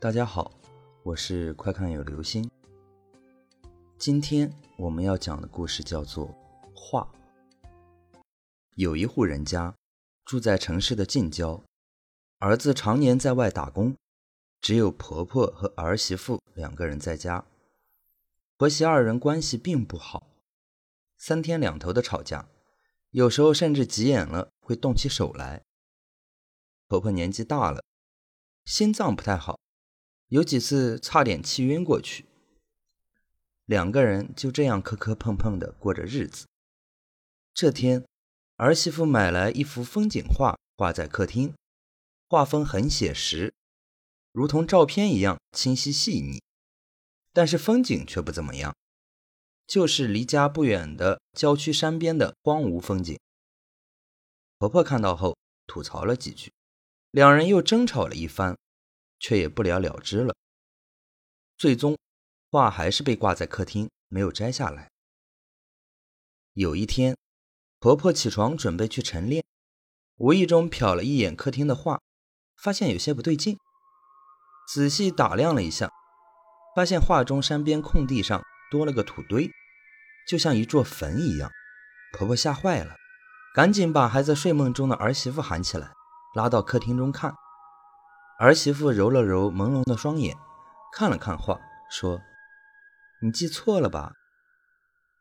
大家好，我是快看有流星。今天我们要讲的故事叫做《画》。有一户人家住在城市的近郊，儿子常年在外打工，只有婆婆和儿媳妇两个人在家。婆媳二人关系并不好，三天两头的吵架，有时候甚至急眼了会动起手来。婆婆年纪大了，心脏不太好。有几次差点气晕过去，两个人就这样磕磕碰碰的过着日子。这天，儿媳妇买来一幅风景画，挂在客厅，画风很写实，如同照片一样清晰细腻。但是风景却不怎么样，就是离家不远的郊区山边的荒芜风景。婆婆看到后吐槽了几句，两人又争吵了一番。却也不了了之了。最终，画还是被挂在客厅，没有摘下来。有一天，婆婆起床准备去晨练，无意中瞟了一眼客厅的画，发现有些不对劲。仔细打量了一下，发现画中山边空地上多了个土堆，就像一座坟一样。婆婆吓坏了，赶紧把还在睡梦中的儿媳妇喊起来，拉到客厅中看。儿媳妇揉了揉朦胧的双眼，看了看画，说：“你记错了吧？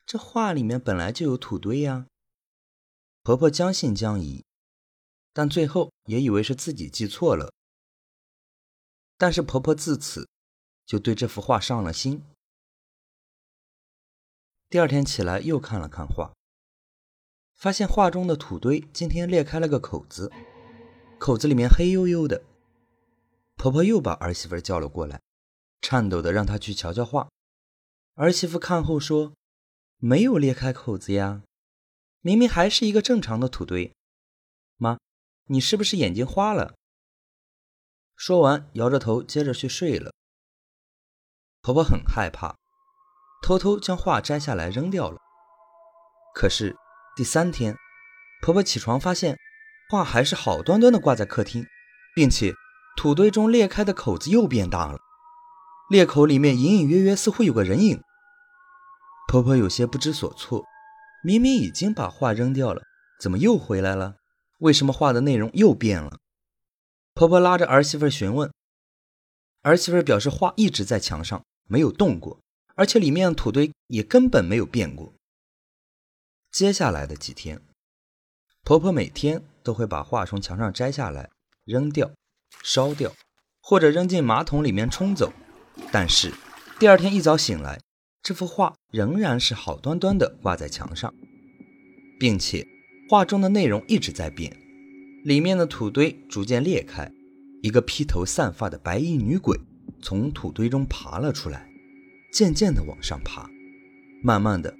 这画里面本来就有土堆呀。”婆婆将信将疑，但最后也以为是自己记错了。但是婆婆自此就对这幅画上了心。第二天起来又看了看画，发现画中的土堆今天裂开了个口子，口子里面黑黝黝的。婆婆又把儿媳妇叫了过来，颤抖的让她去瞧瞧画。儿媳妇看后说：“没有裂开口子呀，明明还是一个正常的土堆。”妈，你是不是眼睛花了？说完，摇着头接着去睡了。婆婆很害怕，偷偷将画摘下来扔掉了。可是第三天，婆婆起床发现画还是好端端的挂在客厅，并且。土堆中裂开的口子又变大了，裂口里面隐隐约约似乎有个人影。婆婆有些不知所措，明明已经把画扔掉了，怎么又回来了？为什么画的内容又变了？婆婆拉着儿媳妇询问，儿媳妇表示画一直在墙上，没有动过，而且里面的土堆也根本没有变过。接下来的几天，婆婆每天都会把画从墙上摘下来扔掉。烧掉，或者扔进马桶里面冲走。但是第二天一早醒来，这幅画仍然是好端端的挂在墙上，并且画中的内容一直在变，里面的土堆逐渐裂开，一个披头散发的白衣女鬼从土堆中爬了出来，渐渐的往上爬，慢慢的，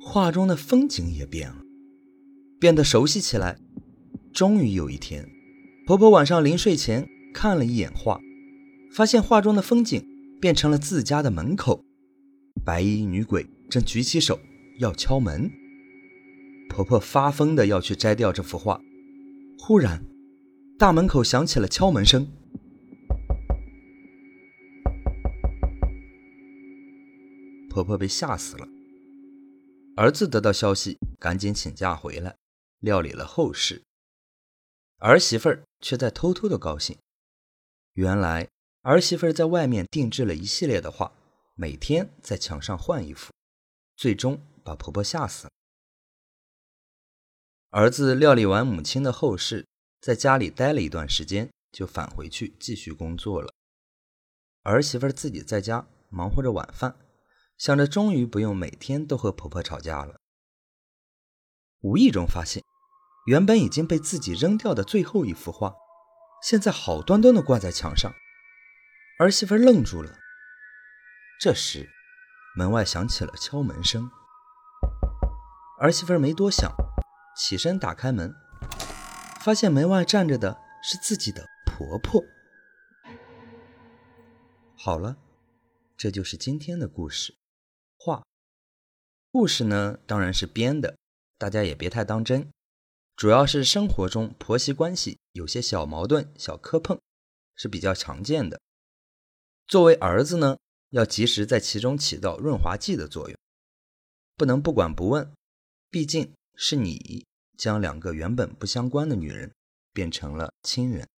画中的风景也变了，变得熟悉起来。终于有一天。婆婆晚上临睡前看了一眼画，发现画中的风景变成了自家的门口，白衣女鬼正举起手要敲门。婆婆发疯的要去摘掉这幅画，忽然大门口响起了敲门声，婆婆被吓死了。儿子得到消息，赶紧请假回来，料理了后事。儿媳妇儿却在偷偷的高兴。原来儿媳妇儿在外面定制了一系列的画，每天在墙上换一幅，最终把婆婆吓死了。儿子料理完母亲的后事，在家里待了一段时间，就返回去继续工作了。儿媳妇儿自己在家忙活着晚饭，想着终于不用每天都和婆婆吵架了。无意中发现。原本已经被自己扔掉的最后一幅画，现在好端端的挂在墙上。儿媳妇愣住了。这时，门外响起了敲门声。儿媳妇没多想，起身打开门，发现门外站着的是自己的婆婆。好了，这就是今天的故事。画，故事呢当然是编的，大家也别太当真。主要是生活中婆媳关系有些小矛盾、小磕碰，是比较常见的。作为儿子呢，要及时在其中起到润滑剂的作用，不能不管不问。毕竟是你将两个原本不相关的女人变成了亲人。